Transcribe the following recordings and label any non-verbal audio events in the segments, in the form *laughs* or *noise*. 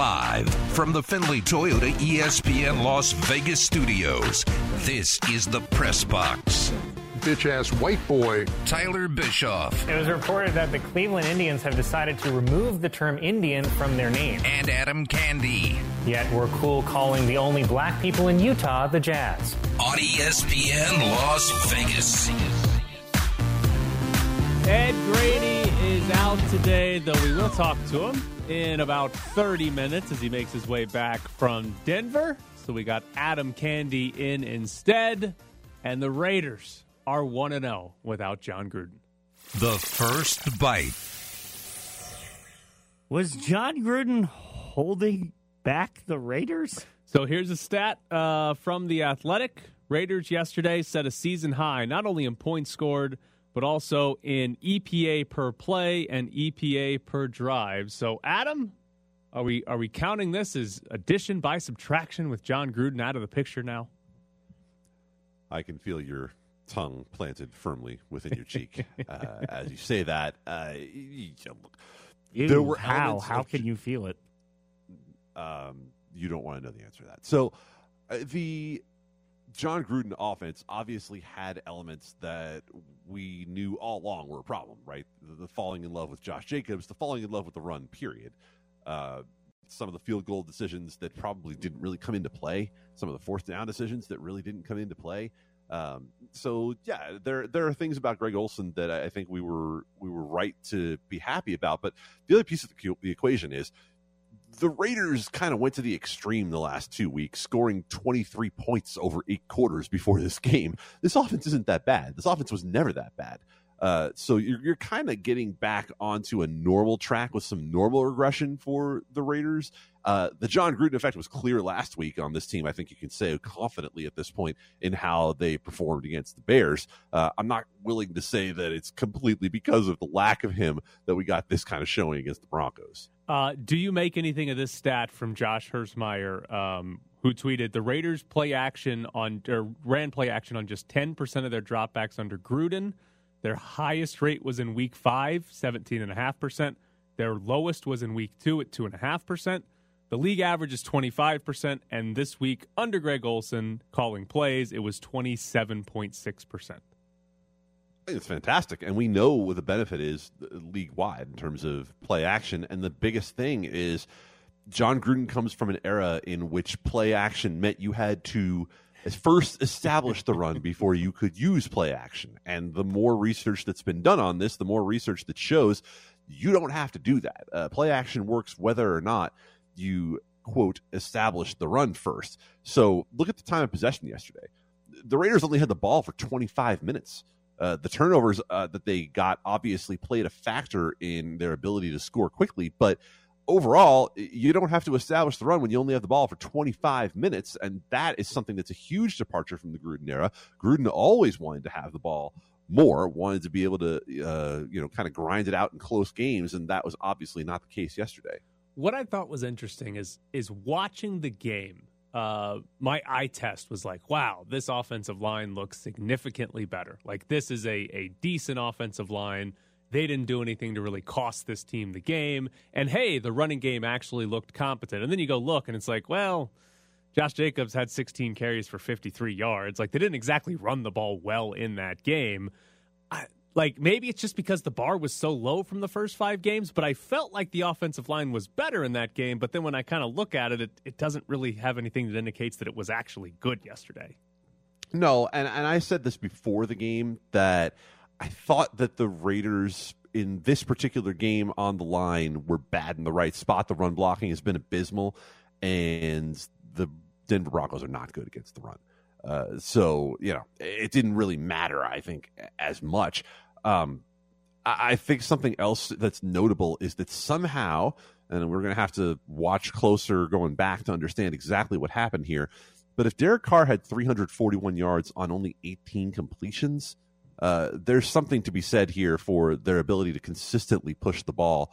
Live from the Findlay Toyota ESPN Las Vegas studios, this is the Press Box. Bitch ass white boy. Tyler Bischoff. It was reported that the Cleveland Indians have decided to remove the term Indian from their name. And Adam Candee. Yet we're cool calling the only black people in Utah the Jazz. On ESPN Las Vegas. Ed Graney is out today, though we will talk to him in about 30 minutes as he makes his way back from Denver. So we got Adam Candee in instead, and the Raiders are 1 0 without John Gruden. The first bite. Was John Gruden holding back the Raiders? So here's a stat uh, from The Athletic. Raiders yesterday set a season high, not only in points scored, but also in EPA per play and EPA per drive. So, Adam, are we are we counting this as addition by subtraction with John Gruden out of the picture now? I can feel your tongue planted firmly within your cheek *laughs* uh, as you say that. Uh, you, Ew, there were how? How of- can you feel it? um, you don't want to know the answer to that. So uh, the John Gruden offense obviously had elements that we knew all along were a problem, right? The, the falling in love with Josh Jacobs, the falling in love with the run, period. Uh, some of the field goal decisions that probably didn't really come into play, some of the fourth down decisions that really didn't come into play. Um, so yeah, there there are things about Greg Olson that I think we were we were right to be happy about. But the other piece of the, the equation is the Raiders kind of went to the extreme the last two weeks, scoring 23 points over eight quarters before this game. This offense isn't that bad. This offense was never that bad. Uh, so you're, you're kind of getting back onto a normal track with some normal regression for the Raiders. Uh, the John Gruden effect was clear last week on this team. I think you can say confidently at this point in how they performed against the Bears. Uh, I'm not willing to say that it's completely because of the lack of him that we got this kind of showing against the Broncos. Uh, do you make anything of this stat from Josh Hermsmeyer, um, who tweeted the Raiders play action on or ran play action on just 10% of their dropbacks under Gruden? Their highest rate was in week five, 17.5%. Their lowest was in week two at 2.5%. The league average is 25%. And this week, under Greg Olson calling plays, it was 27.6%. It's fantastic, and we know what the benefit is league wide in terms of play action. And the biggest thing is John Gruden comes from an era in which play action meant you had to first establish the run before you could use play action. And the more research that's been done on this, the more research that shows you don't have to do that. Uh, play action works whether or not you quote establish the run first. So look at the time of possession yesterday. The Raiders only had the ball for 25 minutes. Uh, the turnovers uh, that they got obviously played a factor in their ability to score quickly, but overall, you don't have to establish the run when you only have the ball for 25 minutes, and that is something that's a huge departure from the Gruden era. Gruden always wanted to have the ball more, wanted to be able to, uh, you know, kind of grind it out in close games, and that was obviously not the case yesterday. What I thought was interesting is is watching the game. Uh, my eye test was like, wow, this offensive line looks significantly better. Like this is a a decent offensive line. They didn't do anything to really cost this team the game. And hey, the running game actually looked competent. And then you go look, and it's like, well, Josh Jacobs had 16 carries for 53 yards. Like they didn't exactly run the ball well in that game. Like maybe it's just because the bar was so low from the first five games, but I felt like the offensive line was better in that game. But then when I kind of look at it, it, it doesn't really have anything that indicates that it was actually good yesterday. No, and, and I said this before the game that I thought that the Raiders in this particular game on the line were bad in the right spot. The run blocking has been abysmal, and the Denver Broncos are not good against the run. Uh, so you know, it didn't really matter. I think as much. Um, I, I think something else that's notable is that somehow, and we're going to have to watch closer going back to understand exactly what happened here. But if Derek Carr had 341 yards on only 18 completions, uh, there's something to be said here for their ability to consistently push the ball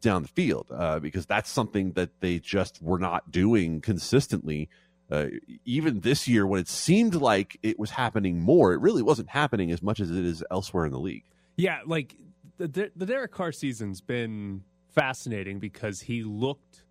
down the field uh, because that's something that they just were not doing consistently. Uh, even this year, when it seemed like it was happening more, it really wasn't happening as much as it is elsewhere in the league. Yeah, like the the Derek Carr season's been fascinating because he looked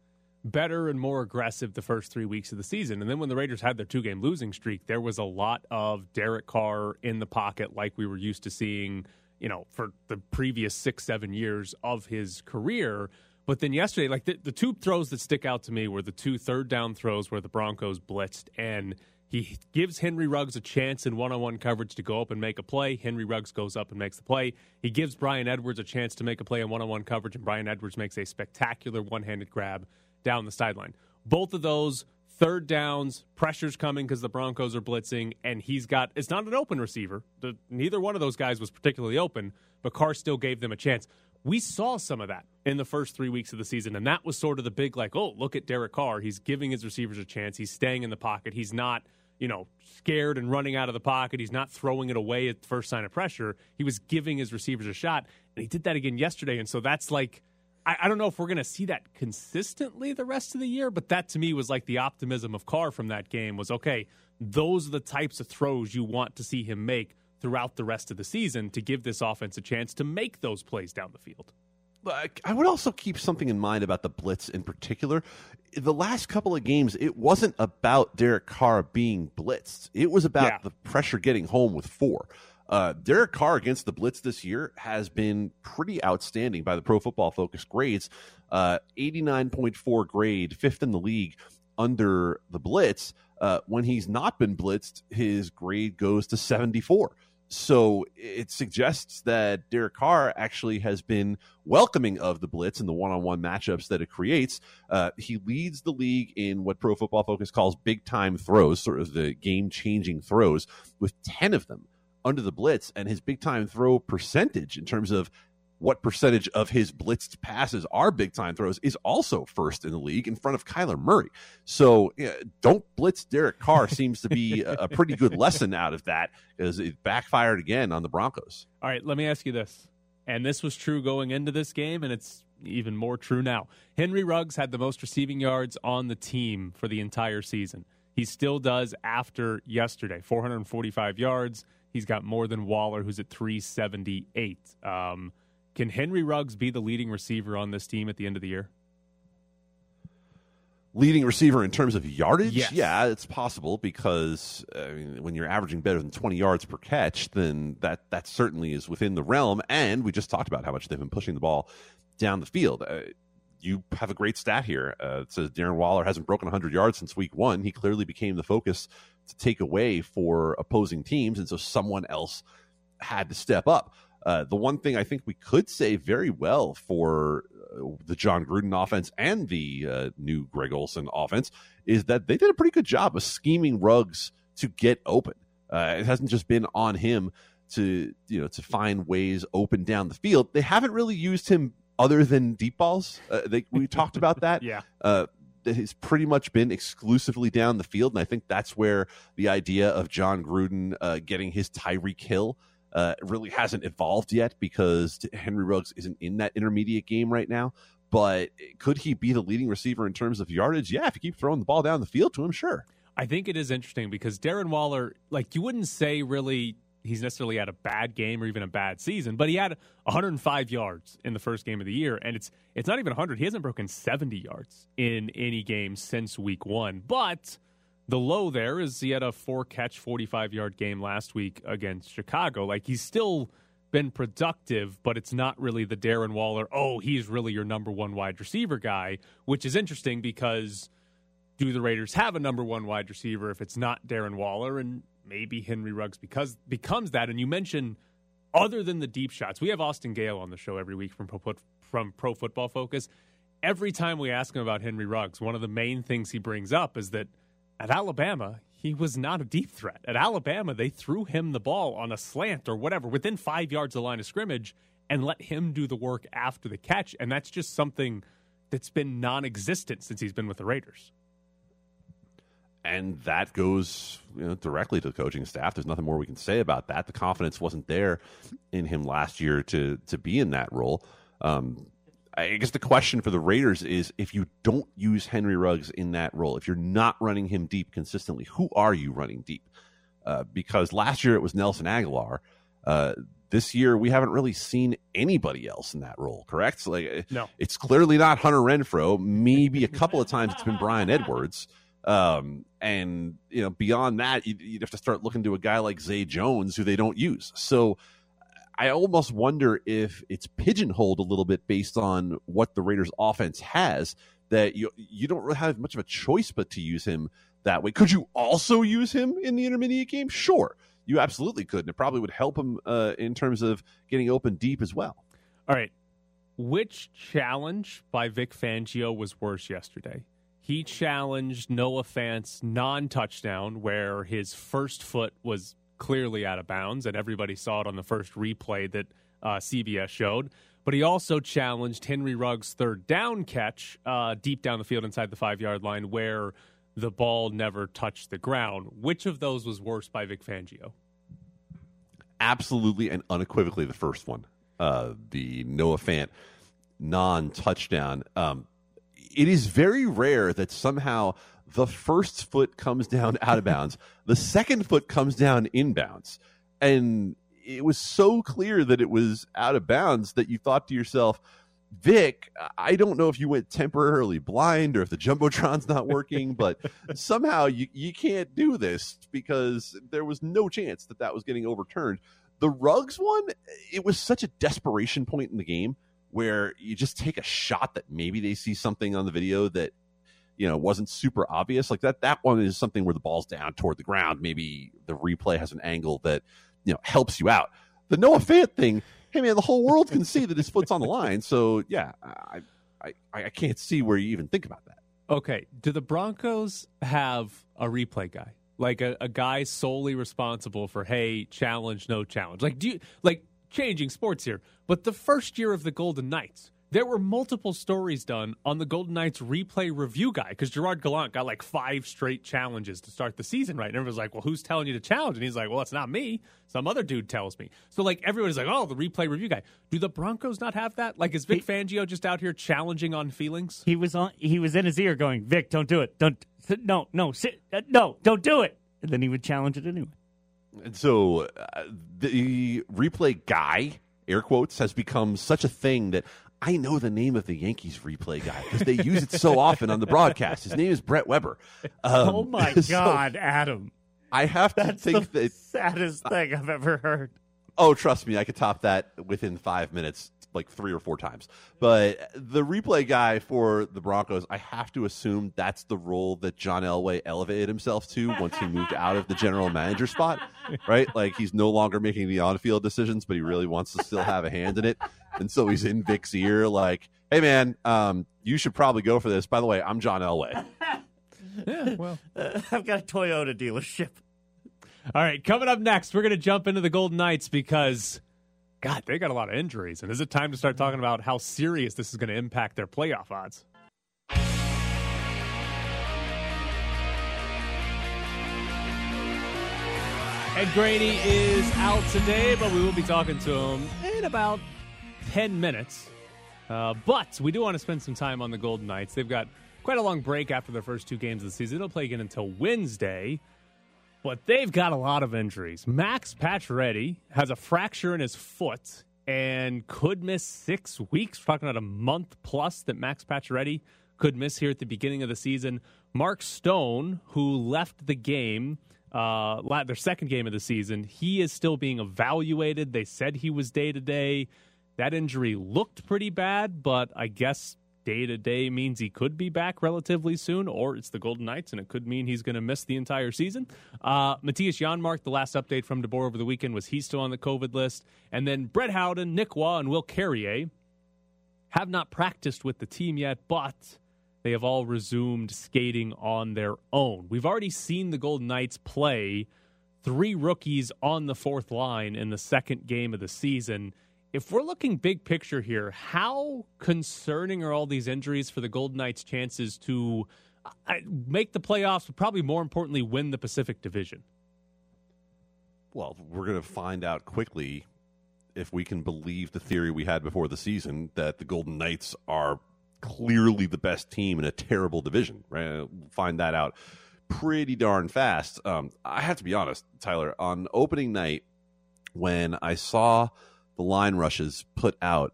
better and more aggressive the first three weeks of the season. And then when the Raiders had their two game losing streak, there was a lot of Derek Carr in the pocket like we were used to seeing, you know, for the previous six, seven years of his career. But then yesterday, like the, the two throws that stick out to me were the two third down throws where the Broncos blitzed and he gives Henry Ruggs a chance in one on one coverage to go up and make a play. Henry Ruggs goes up and makes the play. He gives Bryan Edwards a chance to make a play in one on one coverage, and Bryan Edwards makes a spectacular one handed grab down the sideline. Both of those third downs, pressure's coming because the Broncos are blitzing, and he's got it's not an open receiver. The, neither one of those guys was particularly open, but Carr still gave them a chance. We saw some of that in the first three weeks of the season, and that was sort of the big like, oh, look at Derek Carr. He's giving his receivers a chance. He's staying in the pocket. He's not you know, scared and running out of the pocket. He's not throwing it away at the first sign of pressure. He was giving his receivers a shot, and he did that again yesterday. And so that's like, I, I don't know if we're going to see that consistently the rest of the year, but that to me was like the optimism of Carr from that game was okay, those are the types of throws you want to see him make throughout the rest of the season to give this offense a chance to make those plays down the field. I would also keep something in mind about the blitz in particular. The last couple of games, it wasn't about Derek Carr being blitzed. It was about yeah. the pressure getting home with four. Uh, Derek Carr against the blitz this year has been pretty outstanding by the Pro Football Focus grades. Uh, 89.4 grade, fifth in the league under the blitz. Uh, when he's not been blitzed, his grade goes to 74. So it suggests that Derek Carr actually has been welcoming of the blitz and the one-on-one matchups that it creates. Uh, he leads the league in what Pro Football Focus calls big-time throws, sort of the game-changing throws, with ten of them under the blitz, and his big-time throw percentage in terms of what percentage of his blitzed passes are big time throws is also first in the league in front of Kyler Murray. So yeah, don't blitz Derek Carr seems to be a, a pretty good lesson out of that because it backfired again on the Broncos. All right, let me ask you this. And this was true going into this game, and it's even more true now. Henry Ruggs had the most receiving yards on the team for the entire season. He still does after yesterday 445 yards. He's got more than Waller, who's at 378. Um, can Henry Ruggs be the leading receiver on this team at the end of the year? Leading receiver in terms of yardage? Yes. Yeah, it's possible because I mean, when you're averaging better than 20 yards per catch, then that, that certainly is within the realm. And we just talked about how much they've been pushing the ball down the field. Uh, you have a great stat here. Uh, it says Darren Waller hasn't broken 100 yards since week one. He clearly became the focus to take away for opposing teams, and so someone else had to step up. Uh, the one thing I think we could say very well for uh, the John Gruden offense and the uh, new Greg Olson offense is that they did a pretty good job of scheming Ruggs to get open. Uh, it hasn't just been on him to you know to find ways open down the field. They haven't really used him other than deep balls. Uh, they, we *laughs* talked about that. yeah. Uh, that has pretty much been exclusively down the field, and I think that's where the idea of John Gruden uh, getting his Tyreek Hill uh, really hasn't evolved yet because Henry Ruggs isn't in that intermediate game right now. But could he be the leading receiver in terms of yardage? Yeah, if you keep throwing the ball down the field to him, sure. I think it is interesting because Darren Waller, like you wouldn't say really he's necessarily had a bad game or even a bad season, but he had 105 yards in the first game of the year, and it's it's not even 100. He hasn't broken 70 yards in any game since week one. But the low there is he had a four catch, 45 yard game last week against Chicago. Like he's still been productive, but it's not really the Darren Waller, oh, he's really your number one wide receiver guy, which is interesting because do the Raiders have a number one wide receiver if it's not Darren Waller? And maybe Henry Ruggs because becomes that. And you mentioned other than the deep shots, we have Austin Gayle on the show every week from Pro, from Pro Football Focus. Every time we ask him about Henry Ruggs, one of the main things he brings up is that – at Alabama, he was not a deep threat. At Alabama, they threw him the ball on a slant or whatever within five yards of the line of scrimmage and let him do the work after the catch. And that's just something that's been non existent since he's been with the Raiders. And that goes you know, directly to the coaching staff. There's nothing more we can say about that. The confidence wasn't there in him last year to to be in that role. Um, I guess the question for the Raiders is if you don't use Henry Ruggs in that role, if you're not running him deep consistently, who are you running deep? Uh, because last year it was Nelson Agholor. Uh, this year we haven't really seen anybody else in that role. Correct? Like, No. it's clearly not Hunter Renfrow. Maybe a couple of times it's been Bryan Edwards. Um, and you know, beyond that, you'd, you'd have to start looking to a guy like Zay Jones, who they don't use. So, I almost wonder if it's pigeonholed a little bit based on what the Raiders' offense has. That you you don't really have much of a choice but to use him that way. Could you also use him in the intermediate game? Sure, you absolutely could, and it probably would help him uh, in terms of getting open deep as well. All right. Which challenge by Vic Fangio was worse yesterday? He challenged Noah Fant's non touchdown, where his first foot was clearly out of bounds, and everybody saw it on the first replay that uh, CBS showed. But he also challenged Henry Ruggs' third down catch uh, deep down the field inside the five yard line, where the ball never touched the ground. Which of those was worse by Vic Fangio? absolutely and unequivocally the first one, uh, the Noah Fant non touchdown. Um, it is very rare that somehow the first foot comes down *laughs* out of bounds, the second foot comes down inbounds. And it was so clear that it was out of bounds that you thought to yourself, Vic, I don't know if you went temporarily blind or if the jumbotron's not working, but *laughs* somehow you, you can't do this because there was no chance that that was getting overturned. The Ruggs one, it was such a desperation point in the game where you just take a shot that maybe they see something on the video that you know wasn't super obvious. Like that that one is something where the ball's down toward the ground. Maybe the replay has an angle that you know helps you out. The Noah Fant thing, hey man, the whole world can see that his foot's on the line. So yeah, I I, I can't see where you even think about that. Okay. Do the Broncos have a replay guy? Like a, a guy solely responsible for, hey, challenge, no challenge? Like, do you, like, changing sports here, but the first year of the Golden Knights, there were multiple stories done on the Golden Knights replay review guy because Gerard Gallant got like five straight challenges to start the season, right? And everyone's like, well, who's telling you to challenge? And he's like, well, it's not me. Some other dude tells me. So, like, everybody's like, oh, the replay review guy. Do the Broncos not have that? Like, is Vic Fangio just out here challenging on feelings? He was on. He was in his ear, going, "Vic, don't do it. Don't. No, no, sit. Uh, no, don't do it." And then he would challenge it anyway. And so uh, the replay guy, air quotes, has become such a thing that I know the name of the Yankees replay guy because they use it so often on the broadcast. His name is Brett Weber. Um, oh my *laughs* so God, Adam! I have to That's think the that. saddest thing I've ever heard. Oh, trust me, I could top that within five minutes, like three or four times. But the replay guy for the Broncos, I have to assume that's the role that John Elway elevated himself to once he moved out of the general manager spot, right? Like he's no longer making the on-field decisions, but he really wants to still have a hand in it, and so he's in Vic's ear, like, "Hey, man, um, you should probably go for this." By the way, I'm John Elway. *laughs* Yeah, well. Uh, *laughs* I've got a Toyota dealership. All right, coming up next, we're going to jump into the Golden Knights because, God, they got a lot of injuries. And is it time to start talking about how serious this is going to impact their playoff odds? Ed Graney is out today, but we will be talking to him in about 10 minutes. Uh, but we do want to spend some time on the Golden Knights. They've got quite a long break after their first two games of the season. They'll play again until Wednesday. But they've got a lot of injuries. Max Pacioretty has a fracture in his foot and could miss six weeks. We're talking about a month plus that Max Pacioretty could miss here at the beginning of the season. Mark Stone, who left the game, uh, their second game of the season, he is still being evaluated. They said he was day to day. That injury looked pretty bad, but I guess day to day means he could be back relatively soon, or it's the Golden Knights, and it could mean he's going to miss the entire season. Uh, Mattias Janmark, the last update from DeBoer over the weekend was he's still on the COVID list. And then Brett Howden, Nick Roy, and Will Carrier have not practiced with the team yet, but they have all resumed skating on their own. We've already seen the Golden Knights play three rookies on the fourth line in the second game of the season if we're looking big picture here, how concerning are all these injuries for the Golden Knights' chances to uh, make the playoffs, but probably more importantly, win the Pacific Division? Well, we're going to find out quickly if we can believe the theory we had before the season that the Golden Knights are clearly the best team in a terrible division. Right? We'll find that out pretty darn fast. Um, I have to be honest, Tyler. On opening night, when I saw the line rushes put out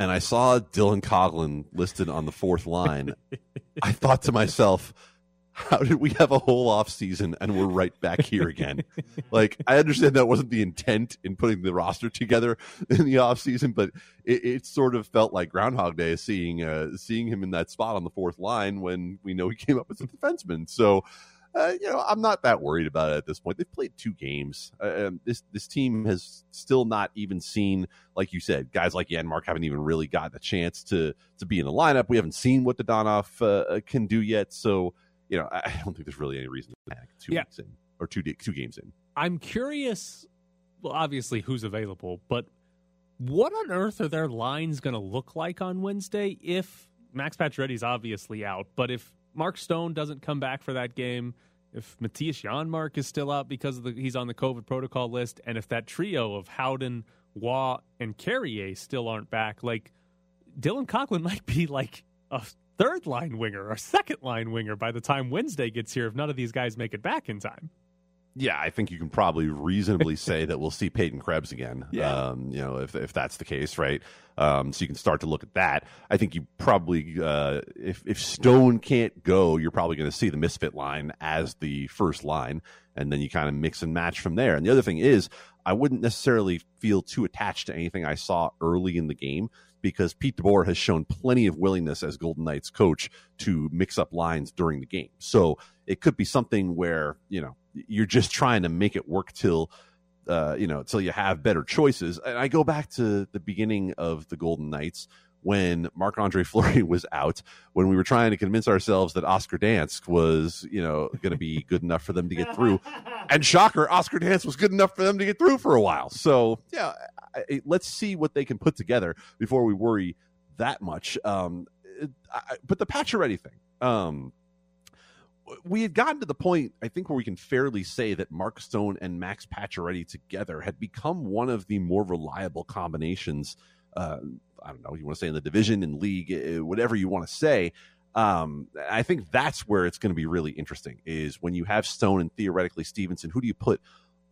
and I saw Dylan Coghlan listed on the fourth line, *laughs* I thought to myself, how did we have a whole off season and we're right back here again? *laughs* like I understand that wasn't the intent in putting the roster together in the off season, but it, it sort of felt like Groundhog Day seeing uh, seeing him in that spot on the fourth line when we know he came up as a defenseman. So uh, you know, I'm not that worried about it at this point. They've played two games. Uh, this this team has still not even seen, like you said, guys like Janmark haven't even really gotten a chance to to be in the lineup. We haven't seen what Dadonov uh, can do yet. So, you know, *laughs* I don't think there's really any reason to panic two Yeah. weeks in or two two games in. I'm curious. Well, obviously, who's available, but what on earth are their lines going to look like on Wednesday if Max Pacioretty's obviously out, but if Mark Stone doesn't come back for that game, if Mattias Janmark is still out because the, he's on the COVID protocol list, and if that trio of Howden, Roy, and Carrier still aren't back, like Dylan Coghlan *laughs* might be like a third line winger or second line winger by the time Wednesday gets here if none of these guys make it back in time. Yeah, I think you can probably reasonably say that we'll see Peyton Krebs again. *laughs* Yeah. Um, you know, if if that's the case, right? Um, so you can start to look at that. I think you probably, uh, if if Stone can't go, you're probably going to see the misfit line as the first line, and then you kind of mix and match from there. And the other thing is, I wouldn't necessarily feel too attached to anything I saw early in the game because Pete DeBoer has shown plenty of willingness as Golden Knights coach to mix up lines during the game. So it could be something where you know you're just trying to make it work till uh, you know till you have better choices. And I go back to the beginning of the Golden Knights when Marc Andre *laughs* Fleury was out, when we were trying to convince ourselves that Oscar Dansk was you know going to be good enough for them to get through. *laughs* And shocker, Oscar Dansk was good enough for them to get through for a while. So yeah, I, let's see what they can put together before we worry that much. Um, it- I, but the Pacioretty thing. Um, we had gotten to the point, I think, where we can fairly say that Mark Stone and Max Pacioretty together had become one of the more reliable combinations. Uh, I don't know, you want to say in the division, in league, eh, whatever you want to say. Um, I think that's where it's going to be really interesting is when you have Stone and theoretically Stephenson, who do you put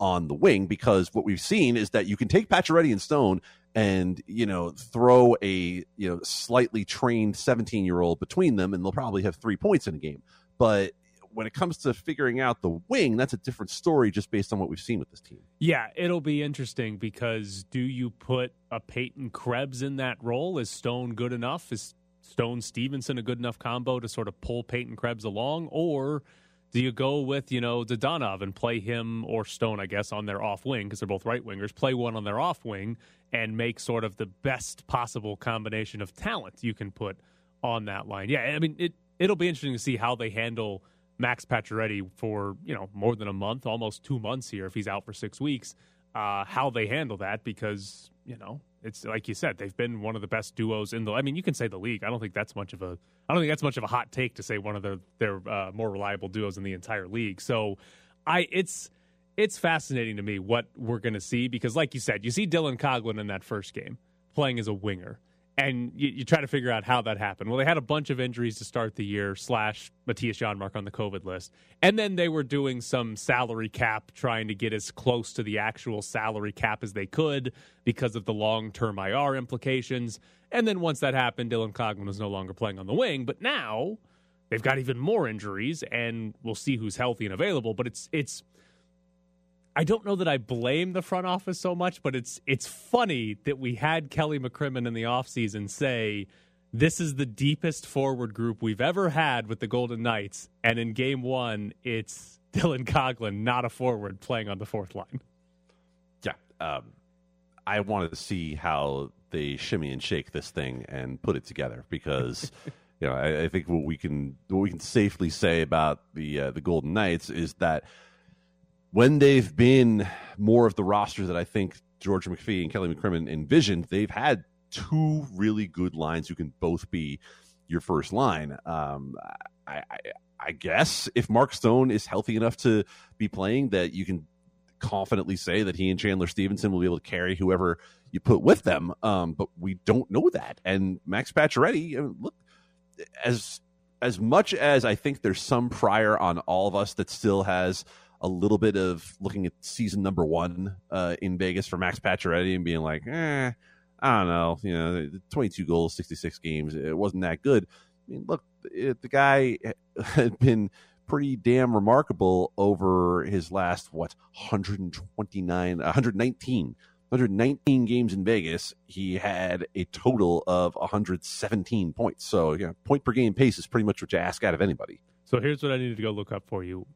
on the wing? Because what we've seen is that you can take Pacioretty and Stone and you know throw a you know slightly trained 17 year old between them and they'll probably have three points in a game but when it comes to figuring out the wing that's a different story just based on what we've seen with this team Yeah, it'll be interesting because do you put a Peyton Krebs in that role? Is Stone good enough? Is Stone Stephenson a good enough combo to sort of pull Peyton Krebs along? Or do you go with, you know, Dadonov and play him or Stone, I guess, on their off wing because they're both right wingers, play one on their off wing and make sort of the best possible combination of talent you can put on that line? Yeah, I mean, it, it'll be interesting to see how they handle Max Pacioretty for you know more than a month, almost two months here if he's out for six weeks. Uh, how they handle that because you know it's like you said they've been one of the best duos in the. I mean, you can say the league. I don't think that's much of a. I don't think that's much of a hot take to say one of their their uh, more reliable duos in the entire league. So, I it's it's fascinating to me what we're going to see because, like you said, you see Dylan Coghlan in that first game playing as a winger and you, you try to figure out how that happened. Well, they had a bunch of injuries to start the year, slash Mattias Janmark on the COVID list. And then they were doing some salary cap, trying to get as close to the actual salary cap as they could because of the long term IR implications. And then once that happened, Dylan Coghlan was no longer playing on the wing. But now they've got even more injuries, and we'll see who's healthy and available. But it's it's I don't know that I blame the front office so much, but it's it's funny that we had Kelly McCrimmon in the offseason say this is the deepest forward group we've ever had with the Golden Knights, and in game one, it's *laughs* Dylan Coghlan, not a forward, playing on the fourth line. yeah um, i wanted to see how they shimmy and shake this thing and put it together because *laughs* you know I, I think what we can what we can safely say about the uh, the golden knights is that when they've been more of the roster that I think George McPhee and Kelly McCrimmon envisioned, they've had two really good lines who can both be your first line. Um, I, I, I guess if Mark Stone is healthy enough to be playing, that you can confidently say that he and Chandler Stephenson will be able to carry whoever you put with them. Um, but we don't know that. And Max Pacioretty, I mean, look, as as much as I think there's some prior on all of us that still has a little bit of looking at season number one uh, in Vegas for Max Pacioretty and being like, eh, I don't know, you know, 22 goals, 66 games, it wasn't that good. I mean, look, it, the guy *laughs* had been pretty damn remarkable over his last what 129 119 119 games in Vegas, he had a total of 117 points. So, yeah, point per game pace is pretty much what you ask out of anybody. So here's what I needed to go look up for you.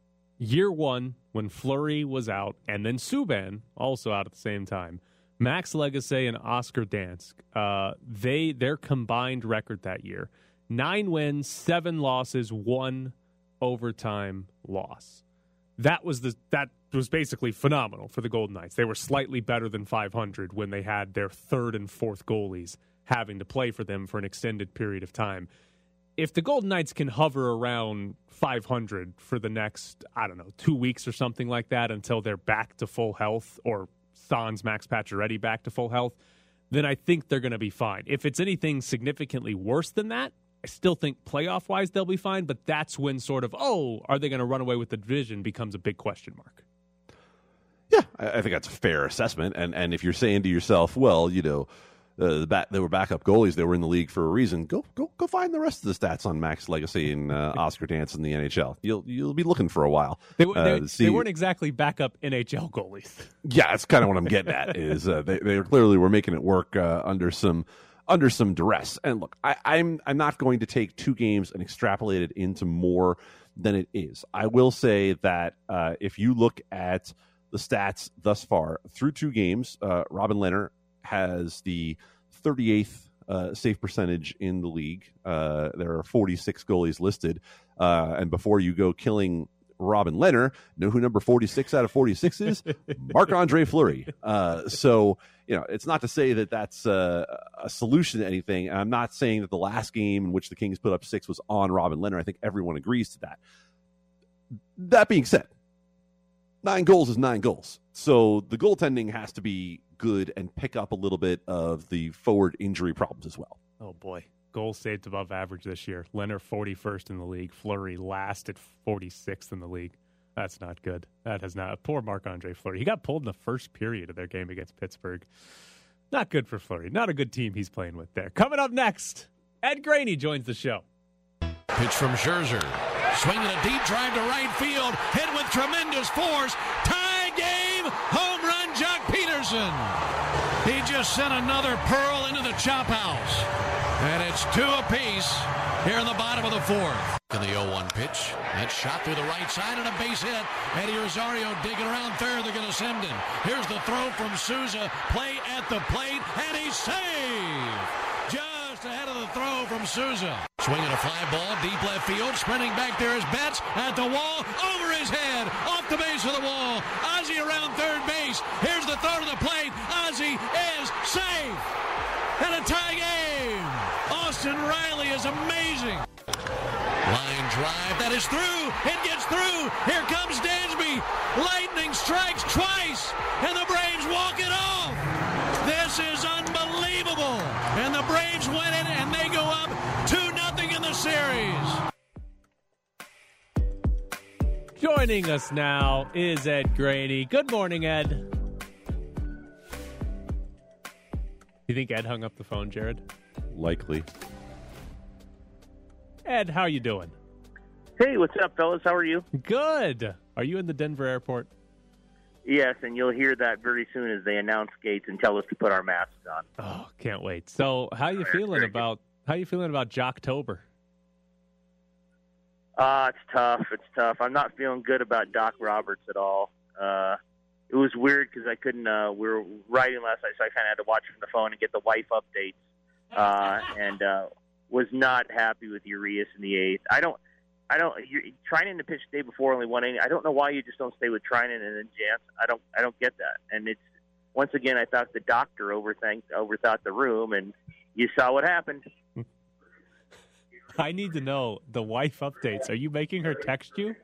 Year one, when Fleury was out, and then Subban also out at the same time. Max Lagace and Oscar Dansk, uh, they their combined record that year: nine wins, seven losses, one overtime loss. That was the that was basically phenomenal for the Golden Knights. They were slightly better than 500 when they had their third and fourth goalies having to play for them for an extended period of time. If the Golden Knights can hover around 500 for the next, I don't know, two weeks or something like that until they're back to full health or Sans Max Pacioretty back to full health, then I think they're going to be fine. If it's anything significantly worse than that, I still think playoff wise they'll be fine, but that's when sort of, oh, are they going to run away with the division becomes a big question mark. Yeah, I, I think that's a fair assessment. And and if you're saying to yourself, well, you know, uh, the back, they were backup goalies. They were in the league for a reason. Go go go find the rest of the stats on Max Lagace and uh, Oscar Dansk in the NHL. You'll you'll be looking for a while. They, uh, they, they weren't exactly backup NHL goalies. *laughs* Yeah, that's kind of what I'm getting at. Is uh, they they clearly were making it work uh, under some under some duress. And look, I, I'm I'm not going to take two games and extrapolate it into more than it is. I will say that uh, if you look at the stats thus far through two games, uh, Robin Lehner has the 38th uh, save percentage in the league. Uh, there are 46 goalies listed, uh, and before you go killing Robin Lehner, know who number 46 out of 46 is? *laughs* Marc Andre Fleury. Uh, so, you know, it's not to say that that's uh, a solution to anything. I'm not saying that the last game in which the Kings put up six was on Robin Lehner. I think everyone agrees to that. That being said, nine goals is nine goals. So the goaltending has to be good and pick up a little bit of the forward injury problems as well. Oh, boy. Goals saved above average this year. Lehner 41st in the league. Fleury last at 46th in the league. That's not good. That has not. Poor Marc Andre Fleury. He got pulled in the first period of their game against Pittsburgh. Not good for Fleury. Not a good team he's playing with there. Coming up next, Ed Graney joins the show. Pitch from Scherzer. Swinging a deep drive to right field. Hit with tremendous force. Tie game. Home run, Joc Pederson. He just sent another pearl into the chop house. And it's two apiece here in the bottom of the fourth. In the 0-1 pitch. That shot through the right side and a base hit. Eddie Rosario digging around third. They're going to send him. Here's the throw from Souza. Play at the plate, and he's saved. Just ahead of the throw from Souza. Swinging a fly ball, deep left field. Sprinting back there is Betts at the wall. Over his head. Off the base of the wall. Ozzie around third base. Here's the throw to the plate. Ozzie is safe. And a tie game. Austin Riley is amazing. Line drive that is through. It gets through. Here comes Dansby. Lightning strikes twice, and the Braves walk it off. This is Braves win it, and they go up 2 nothing in the series. Joining us now is Ed Graney. Good morning, Ed. You think Ed hung up the phone, Jared? Likely. Ed, how are you doing? Hey, what's up, fellas? How are you? Good. Are you in the Denver airport? Yes, and you'll hear that very soon as they announce gates and tell us to put our masks on. Oh, can't wait. So, how you feeling about how you feeling about Jocktober? Uh, it's tough. It's tough. I'm not feeling good about Doc Roberts at all. Uh, it was weird because I couldn't. Uh, we were writing last night, so I kind of had to watch from the phone and get the wife updates, uh, and uh, was not happy with Urias in the eighth. I don't. I don't. You're, Treinen to pitch the day before only one inning. I don't know why you just don't stay with Treinen and then Jance. I don't. I don't get that. And it's once again, I thought the doctor overthink overthought the room, and you saw what happened. I need to know the wife updates. Are you making her text you?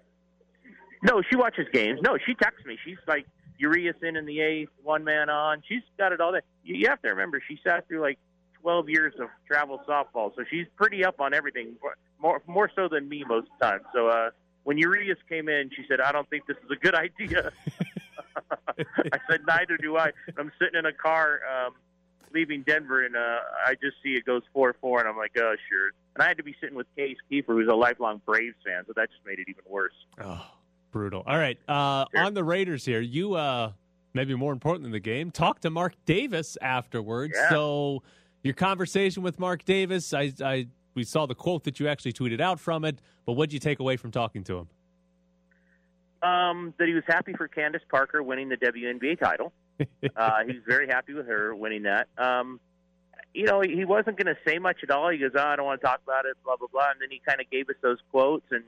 No, she watches games. No, she texts me. She's like Urias in in the eighth, one man on. She's got it all there. You, you have to remember, she sat through like 12 years of travel softball, so she's pretty up on everything, more more so than me most of the time. So uh, when Urias came in, she said, "I don't think this is a good *laughs* idea." *laughs* I said, "Neither do I." I'm sitting in a car um, leaving Denver, and uh, I just see it goes four four, and I'm like, "Oh, sure." And I had to be sitting with Case Keefer, who's a lifelong Braves fan, so that just made it even worse. Oh, brutal. All right, uh, Sure. on the Raiders here, you uh, maybe more important than the game. Talk to Mark Davis afterwards. Yeah. So your conversation with Mark Davis, I, I we saw the quote that you actually tweeted out from it, but what did you take away from talking to him? Um, that he was happy for Candace Parker winning the WNBA title. *laughs* uh, he was very happy with her winning that. Um, you know, he wasn't going to say much at all. He goes, "Oh, I don't want to talk about it," blah blah blah, and then he kind of gave us those quotes, and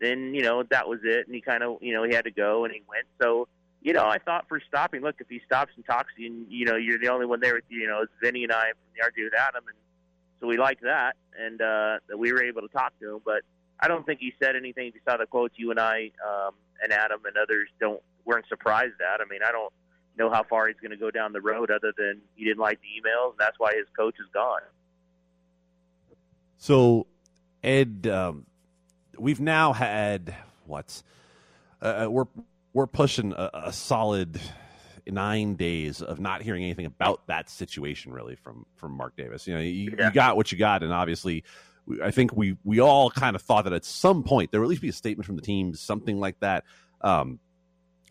then you know that was it. And he kind of, you know, he had to go, and he went. So, you know, I thought for stopping, look, if he stops and talks, you, and you know, you're the only one there with you. You know, it's Vinny and I from the RJ with Adam, and so we liked that, and uh, that we were able to talk to him. But I don't think he said anything. Saw the quotes, you and I um, and Adam and others don't weren't surprised at. I mean, I don't know how far he's going to go down the road, other than he didn't like the emails, and that's why his coach is gone. So, Ed, um, we've now had what? Uh, we're we're pushing a, a solid nine days of not hearing anything about that situation really from from Mark Davis. You know, you, Yeah. you got what you got, and obviously. we- I think we we all kind of thought that at some point there would at least be a statement from the team, something like that. Um,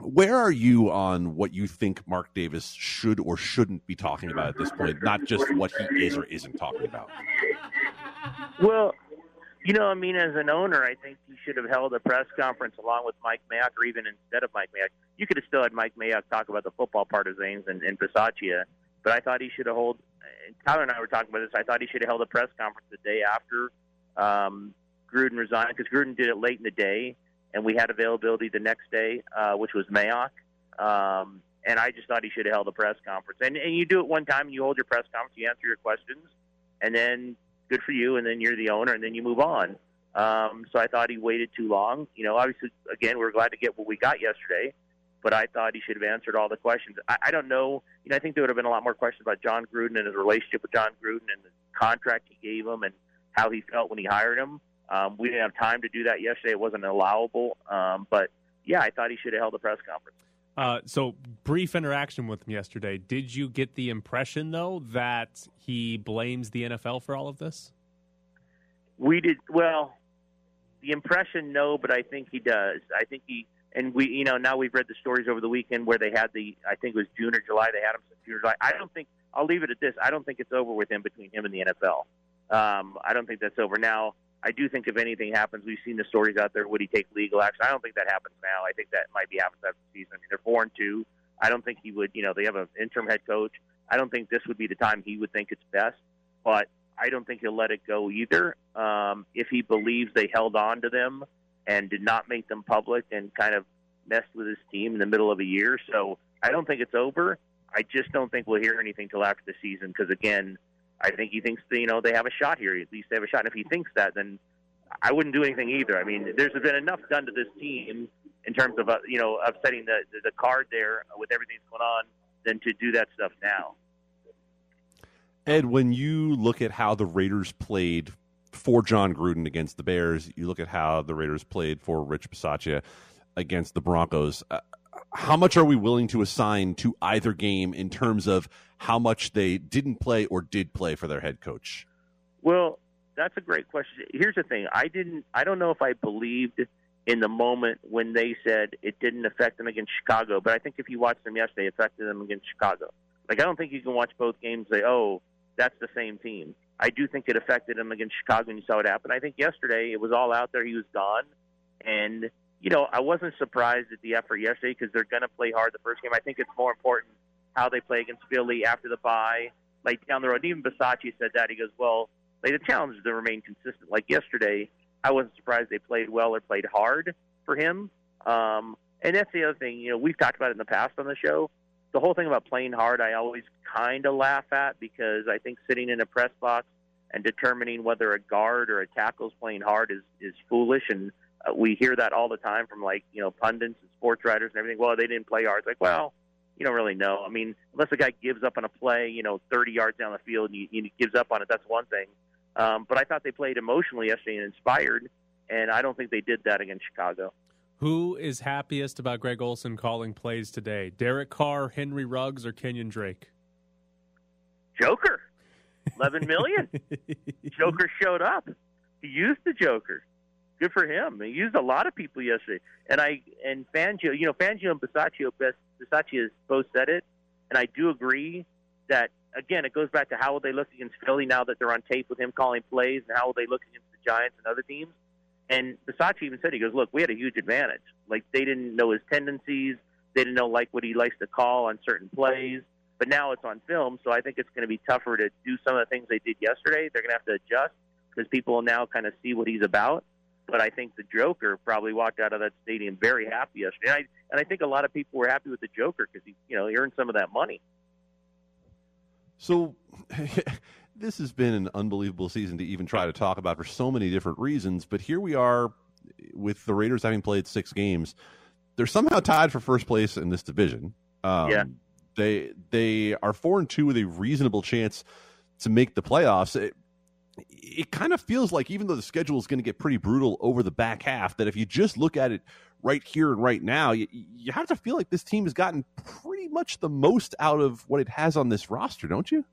where are you on what you think Mark Davis should or shouldn't be talking about at this point, not just what he is or isn't talking about? Well, you know, I mean, as an owner, I think he should have held a press conference along with Mike Mayock, or even instead of Mike Mayock. You could have still had Mike Mayock talk about the football part of things and, and Bisaccia, but I thought he should have held. Tyler and I were talking about this. I thought he should have held a press conference the day after um, Gruden resigned because Gruden did it late in the day, and we had availability the next day, uh, which was Mayock. Um, and I just thought he should have held a press conference. And, and you do it one time, and you hold your press conference, you answer your questions, and then good for you, and then you're the owner, and then you move on. Um, so I thought he waited too long. You know, obviously, again, we're glad to get what we got yesterday, but I thought he should have answered all the questions. I, I don't know. You know, I think there would have been a lot more questions about John Gruden and his relationship with John Gruden and the contract he gave him and how he felt when he hired him. Um, we didn't have time to do that yesterday. It wasn't allowable. Um, but yeah, I thought he should have held a press conference. Uh, so brief interaction with him yesterday. Did you get the impression though that he blames the NFL for all of this? We did well. The impression, no, but I think he does. I think he and we, you know, now we've read the stories over the weekend where they had the, I think it was June or July. They had him since June or July. I don't think. I'll leave it at this. I don't think it's over with him between him and the NFL. Um, I don't think that's over now. I do think if anything happens, we've seen the stories out there. Would he take legal action? I don't think that happens now. I think that might be happens after the season. I mean, they're four and two. I don't think he would. You know, they have an interim head coach. I don't think this would be the time he would think it's best. But I don't think he'll let it go either. Um, if he believes they held on to them and did not make them public and kind of messed with his team in the middle of a year, so I don't think it's over. I just don't think we'll hear anything till after the season because again, I think he thinks you know they have a shot here. At least they have a shot. And if he thinks that, then I wouldn't do anything either. I mean, there's been enough done to this team in terms of uh, you know upsetting the the, card there with everything that's going on than to do that stuff now. Ed, when you look at how the Raiders played for John Gruden against the Bears, you look at how the Raiders played for Rich Bisaccia against the Broncos. Uh, how much are we willing to assign to either game in terms of how much they didn't play or did play for their head coach? Well, that's a great question. Here's the thing: I didn't. I don't know if I believed in the moment when they said it didn't affect them against Chicago, but I think if you watched them yesterday, it affected them against Chicago. Like I don't think you can watch both games and say, "Oh, that's the same team." I do think it affected him against Chicago, and you saw it happen. I think yesterday it was all out there. He was gone, and you know I wasn't surprised at the effort yesterday because they're going to play hard the first game. I think it's more important how they play against Philly after the bye, like down the road. Even Bisaccia said that. He goes, "Well, like the challenge is to remain consistent." Like yesterday, I wasn't surprised they played well or played hard for him. Um, and that's the other thing. You know, we've talked about it in the past on the show. The whole thing about playing hard, I always kind of laugh at because I think sitting in a press box and determining whether a guard or a tackle is playing hard is is foolish. And uh, we hear that all the time from like you know pundits and sports writers and everything. Well, they didn't play hard. Like, well, you don't really know. I mean, unless a guy gives up on a play, you know, 30 yards down the field and he, he gives up on it, that's one thing. Um, but I thought they played emotionally yesterday and inspired. and I don't think they did that against Chicago. Who is happiest about Greg Olson calling plays today? Derek Carr, Henry Ruggs, or Kenyon Drake? Joker, eleven million. *laughs* Joker showed up. He used the Joker. Good for him. He used a lot of people yesterday. And I and Fangio, you know, Fangio and Bisaccia, Bisaccia has both said it, and I do agree that again, it goes back to how will they look against Philly now that they're on tape with him calling plays, and how will they look against the Giants and other teams. And Bisaccia even said, he goes, look, we had a huge advantage. Like they didn't know his tendencies, they didn't know like what he likes to call on certain plays. But now it's on film, so I think it's going to be tougher to do some of the things they did yesterday. They're going to have to adjust because people now kind of see what he's about. But I think the Joker probably walked out of that stadium very happy yesterday, and I, and I think a lot of people were happy with the Joker because he, you know, he earned some of that money. So *laughs* this has been an unbelievable season to even try to talk about for so many different reasons. But here we are with the Raiders having played six games. They're somehow tied for first place in this division. Um, Yeah. They they are four and two with a reasonable chance to make the playoffs. It, it kind of feels like even though the schedule is going to get pretty brutal over the back half, that if you just look at it right here and right now, you, you have to feel like this team has gotten pretty much the most out of what it has on this roster, don't you?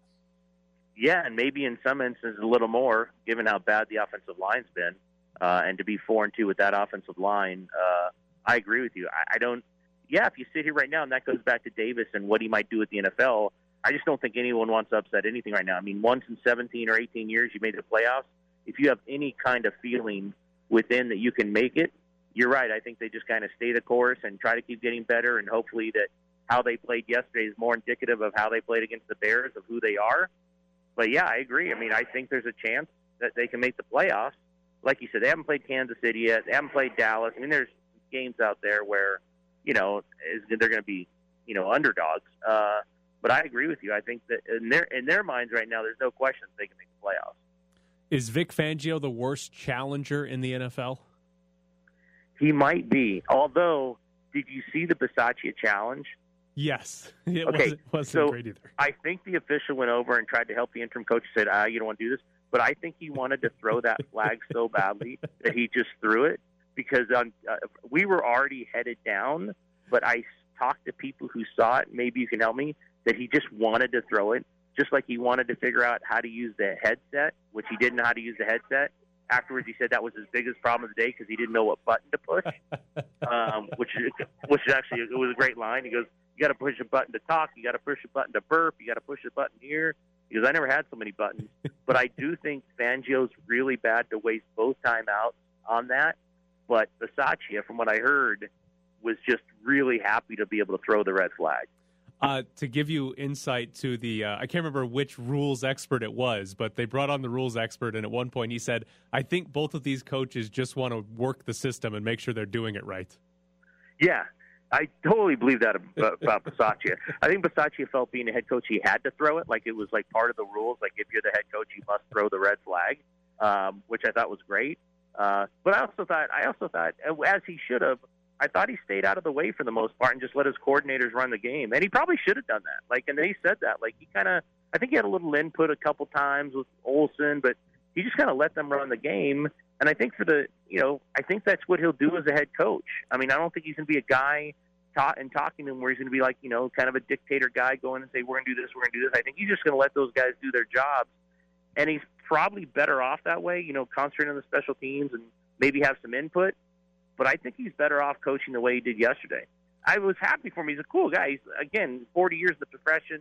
Yeah, and maybe in some instances a little more, given how bad the offensive line's been, uh, and to be four and two with that offensive line, uh, I agree with you. I, I don't. Yeah, if you sit here right now, and that goes back to Davis and what he might do with the NFL, I just don't think anyone wants to upset anything right now. I mean, once in 17 or 18 years you made the playoffs. If you have any kind of feeling within that you can make it, you're right. I think they just kind of stay the course and try to keep getting better, and hopefully that how they played yesterday is more indicative of how they played against the Bears, of who they are. But yeah, I agree. I mean, I think there's a chance that they can make the playoffs. Like you said, they haven't played Kansas City yet. They haven't played Dallas. I mean, there's games out there where you know they're going to be you know underdogs. Uh, but I agree with you. I think that in their in their minds right now, there's no question they can make the playoffs. Is Vic Fangio the worst challenger in the NFL? He might be. Although, did you see the Bisaccia challenge? Yes. *laughs* It Okay, wasn't, wasn't so- great either. I think the official went over and tried to help the interim coach. Said, "Ah, you don't want to do this." But I think he wanted to throw that *laughs* flag so badly that he just threw it because um, uh, we were already headed down. But I talked to people who saw it. Maybe you can help me. That he just wanted to throw it, just like he wanted to figure out how to use the headset, which he didn't know how to use the headset. Afterwards, he said that was his biggest problem of the day because he didn't know what button to push. *laughs* um, which which is actually it was a great line. He goes, "You got to push a button to talk. You got to push a button to burp. You got to push a button here." He goes, "I never had so many buttons." *laughs* but I do think Fangio's really bad to waste both timeouts on that. But Bisaccia, from what I heard, was just really happy to be able to throw the red flag. Uh, to give you insight to the, uh, I can't remember which rules expert it was, but they brought on the rules expert, and at one point he said, "I think both of these coaches just want to work the system and make sure they're doing it right." Yeah, I totally believe that about, about Bisaccia. *laughs* I think Bisaccia felt being a head coach, he had to throw it. Like it was like part of the rules. Like if you're the head coach, you must throw the red flag, um, which I thought was great. Uh, but I also thought, I also thought, uh, as he should have, I thought he stayed out of the way for the most part and just let his coordinators run the game. And he probably should have done that. Like, and they said that. Like he kind of, I think he had a little input a couple times with Olson, but he just kind of let them run the game. And I think for the, you know, I think that's what he'll do as a head coach. I mean, I don't think he's going to be a guy ta- and talking to him where he's going to be like, you know, kind of a dictator guy going and say, we're going to do this, we're going to do this. I think he's just going to let those guys do their jobs. And he's probably better off that way, you know, concentrate on the special teams and maybe have some input. But I think he's better off coaching the way he did yesterday. I was happy for him. He's a cool guy. He's, again, 40 years in the profession.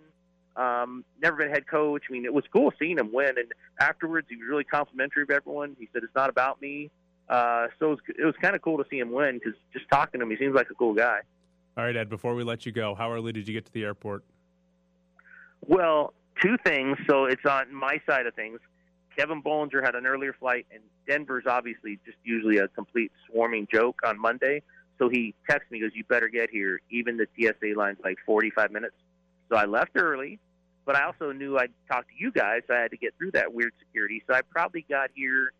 Um, never been head coach. I mean, it was cool seeing him win. And afterwards, he was really complimentary of everyone. He said, "It's not about me." Uh, so it was, it was kind of cool to see him win because just talking to him, he seems like a cool guy. All right, Ed. Before we let you go, how early did you get to the airport? Well, two things. So it's on my side of things. Kevin Bollinger had an earlier flight, and Denver's obviously just usually a complete swarming joke on Monday. So he texts me, goes, "You better get here." Even the TSA line's like 45 minutes. So I left early, but I also knew I'd talk to you guys. So I had to get through that weird security. So I probably got here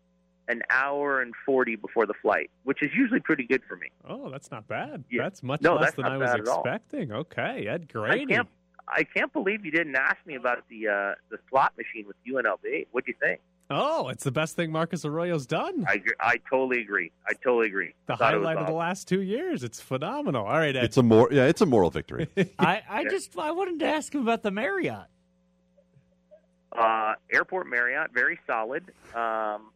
an hour and 40 before the flight, which is usually pretty good for me. Oh, that's not bad. Yeah. That's much No, less that's than I was bad at all. expecting. Okay, Ed I Graney. can't, I can't believe you didn't ask me about the uh, the slot machine with UNLV. What do you think? Oh, it's the best thing Marcus Arroyo's done. I agree- I totally agree. I totally agree. The thought it was highlight of the last two years. It's phenomenal. All right, Ed. It's a more yeah, it's a moral victory. *laughs* I, I just I wanted to ask him about the Marriott. Uh, Airport Marriott, very solid. Um,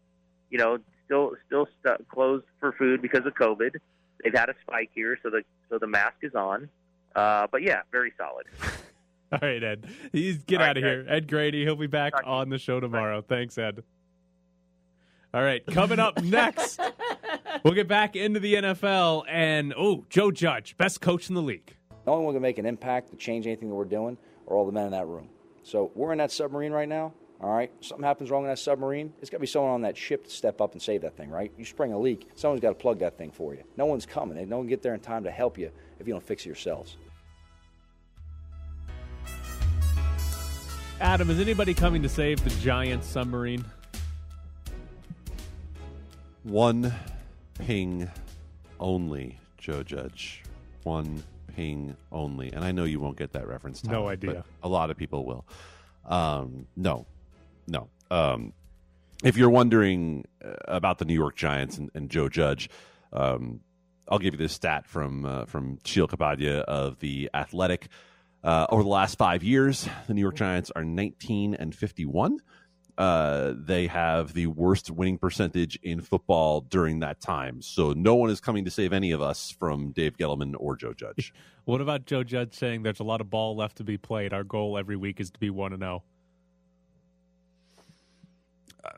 you know, still still stu- closed for food because of COVID. They've had a spike here, so the so the mask is on. Uh, but yeah, very solid. *laughs* *laughs* All right, Ed. He's get All right, out of here. Ed Graney. He'll be back Talk on the show tomorrow. Thanks, Ed. All right, coming up *laughs* next, we'll get back into the NFL and oh, Joe Judge, best coach in the league. The only one who can make an impact to change anything that we're doing are all the men in that room. So we're in that submarine right now. All right, something happens wrong in that submarine. It's got to be someone on that ship to step up and save that thing, right? You spring a leak, someone's got to plug that thing for you. No one's coming. They don't get there in time to help you if you don't fix it yourselves. Adam, is anybody coming to save the giant submarine? One ping only, Joe Judge. One ping only. And I know you won't get that reference. No Tyler, idea. but A lot of people will. Um, no, no. Um, if you're wondering uh, about the New York Giants and, and Joe Judge, um, I'll give you this stat from uh, from Sheil Kapadia of the Athletic. Uh, over the last five years, the New York Giants are 19 and 51. Uh, they have the worst winning percentage in football during that time. So no one is coming to save any of us from Dave Gettleman or Joe Judge. *laughs* What about Joe Judge saying there's a lot of ball left to be played? Our goal every week is to be 1 and oh?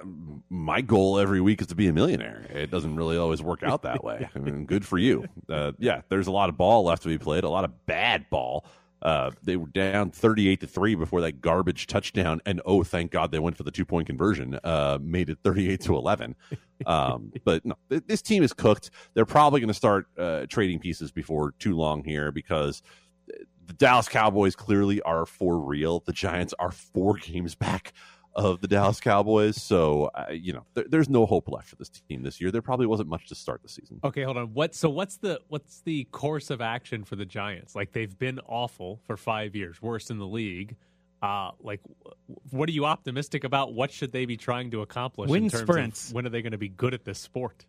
0. My goal every week is to be a millionaire. It doesn't really always work out that *laughs* way. I mean, good for you. Uh, yeah, there's a lot of ball left to be played, a lot of bad ball. Uh, they were down 38 to 3 before that garbage touchdown. And oh thank god they went for the two point conversion uh, made it 38 to 11 *laughs* um, but no th- this team is cooked. They're probably going to start uh, trading pieces before too long here because the dallas cowboys clearly are for real. The giants are four games back of the dallas cowboys so uh, you know there, there's no hope left for this team this year there probably wasn't much to start the season Okay, hold on. What? So what's the what's the course of action for the Giants? Like they've been awful for five years, worst in the league. Uh, like, what are you optimistic about? What should they be trying to accomplish? Win in terms sprints. Of when are they going to be good at this sport?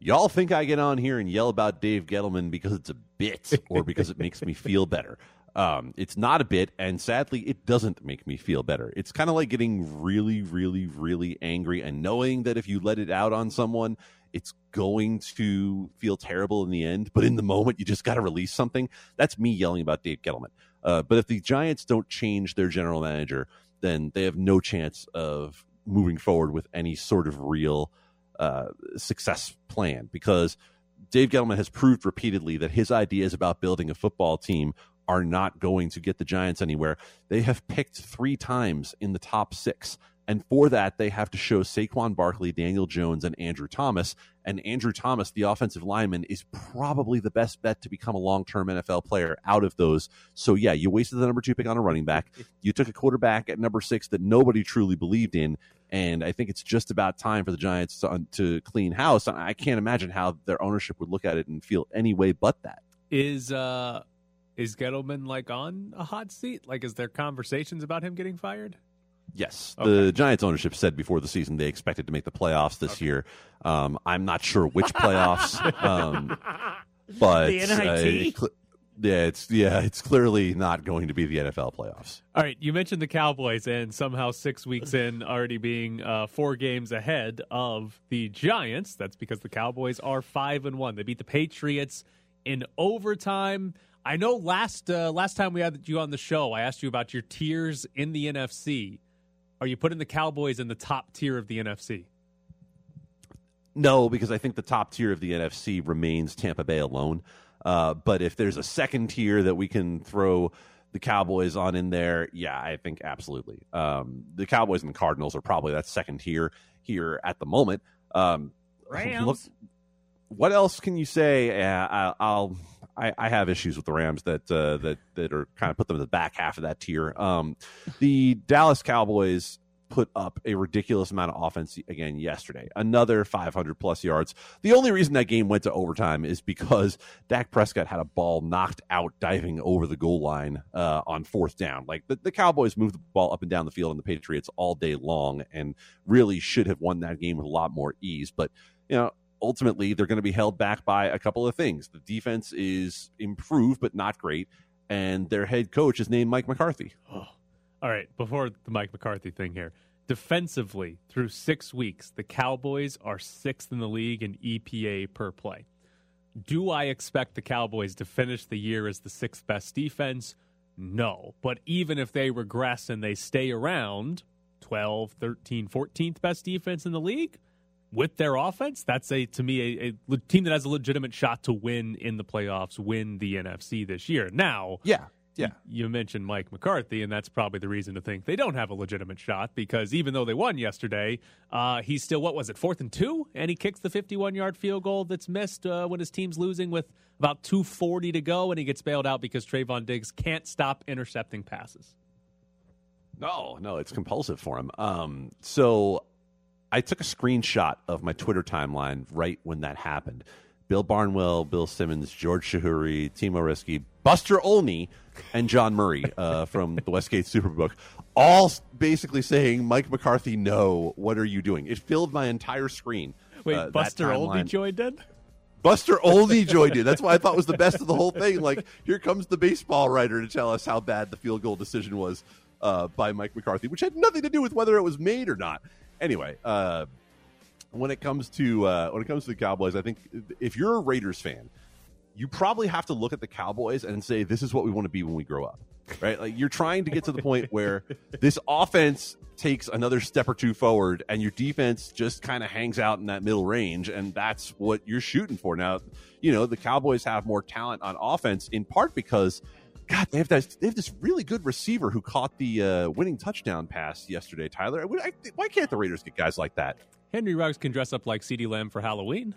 Y'all think I get on here and yell about Dave Gettleman because it's a bit or because it makes me feel better. Um, it's not a bit, and sadly, it doesn't make me feel better. It's kind of like getting really, really, really angry and knowing that if you let it out on someone, it's going to feel terrible in the end. But in the moment, you just got to release something. That's me yelling about Dave Gettleman. Uh, but if the Giants don't change their general manager, then they have no chance of moving forward with any sort of real uh, success plan because Dave Gettleman has proved repeatedly that his ideas about building a football team are not going to get the Giants anywhere. They have picked three times in the top six. And for that, they have to show Saquon Barkley, Daniel Jones, and Andrew Thomas. And Andrew Thomas, the offensive lineman, is probably the best bet to become a long term NFL player out of those. So, yeah, you wasted the number two pick on a running back. You took a quarterback at number six that nobody truly believed in. And I think it's just about time for the Giants to, to clean house. I can't imagine how their ownership would look at it and feel any way but that. Is uh, is Gettleman like on a hot seat? Like, is there conversations about him getting fired? Yes, Okay. the Giants ownership said before the season they expected to make the playoffs this year. Um, I'm not sure which playoffs, *laughs* um, but The NIT? uh, it cl- yeah, it's yeah, it's clearly not going to be the NFL playoffs. All right, you mentioned the Cowboys, and somehow six weeks in, already being uh, four games ahead of the Giants. That's because the Cowboys are five and one. They beat the Patriots in overtime. I know last uh, last time we had you on the show, I asked you about your tiers in the NFC. Are you putting the Cowboys in the top tier of the NFC? No, because I think the top tier of the NFC remains Tampa Bay alone. Uh, but if there's a second tier that we can throw the Cowboys on in there, yeah, I think absolutely. Um, the Cowboys and the Cardinals are probably that second tier here at the moment. Um, Rams. Look, what else can you say? Uh, I, I'll. I, I have issues with the Rams that uh, that that are kind of put them in the back half of that tier. Um, the Dallas Cowboys put up a ridiculous amount of offense again yesterday. Another 500 plus yards. The only reason that game went to overtime is because Dak Prescott had a ball knocked out diving over the goal line uh, on fourth down. Like the, the Cowboys moved the ball up and down the field and the Patriots all day long and really should have won that game with a lot more ease. But, you know, ultimately they're going to be held back by a couple of things. The defense is improved, but not great. And their head coach is named Mike McCarthy. Oh. All right, before the Mike McCarthy thing here. Defensively, through six weeks, the Cowboys are sixth in the league in EPA per play. Do I expect the Cowboys to finish the year as the sixth best defense? No. But even if they regress and they stay around 12, 13, 14th best defense in the league with their offense, that's a to me a, a team that has a legitimate shot to win in the playoffs, win the NFC this year. Now, yeah, yeah. You mentioned Mike McCarthy, and that's probably the reason to think they don't have a legitimate shot because even though they won yesterday, uh, he's still, what was it, fourth and two? And he kicks the 51 yard field goal that's missed uh, when his team's losing with about 240 to go, and he gets bailed out because Trevon Diggs can't stop intercepting passes. No, no, it's compulsive for him. Um, so I took a screenshot of my Twitter timeline right when that happened. Bill Barnwell, Bill Simmons, George Chahrouri, Timo Riske, Buster Olney, and John Murray uh, *laughs* from the Westgate Superbook, all basically saying, Mike McCarthy, no, what are you doing? It filled my entire screen. Wait, uh, Buster Olney joined in? Buster Olney *laughs* joined in. That's why I thought was the best of the whole thing. Like, here comes the baseball writer to tell us how bad the field goal decision was uh, by Mike McCarthy, which had nothing to do with whether it was made or not. Anyway, uh, when it comes to uh, when it comes to the Cowboys, I think if you're a Raiders fan, you probably have to look at the Cowboys and say this is what we want to be when we grow up. Right? Like you're trying to get to the point where this offense takes another step or two forward and your defense just kind of hangs out in that middle range and that's what you're shooting for. Now, you know, the Cowboys have more talent on offense in part because God, they have this, they have this really good receiver who caught the uh, winning touchdown pass yesterday, Tyler. I, why can't the Raiders get guys like that? Henry Ruggs can dress up like CeeDee Lamb for Halloween.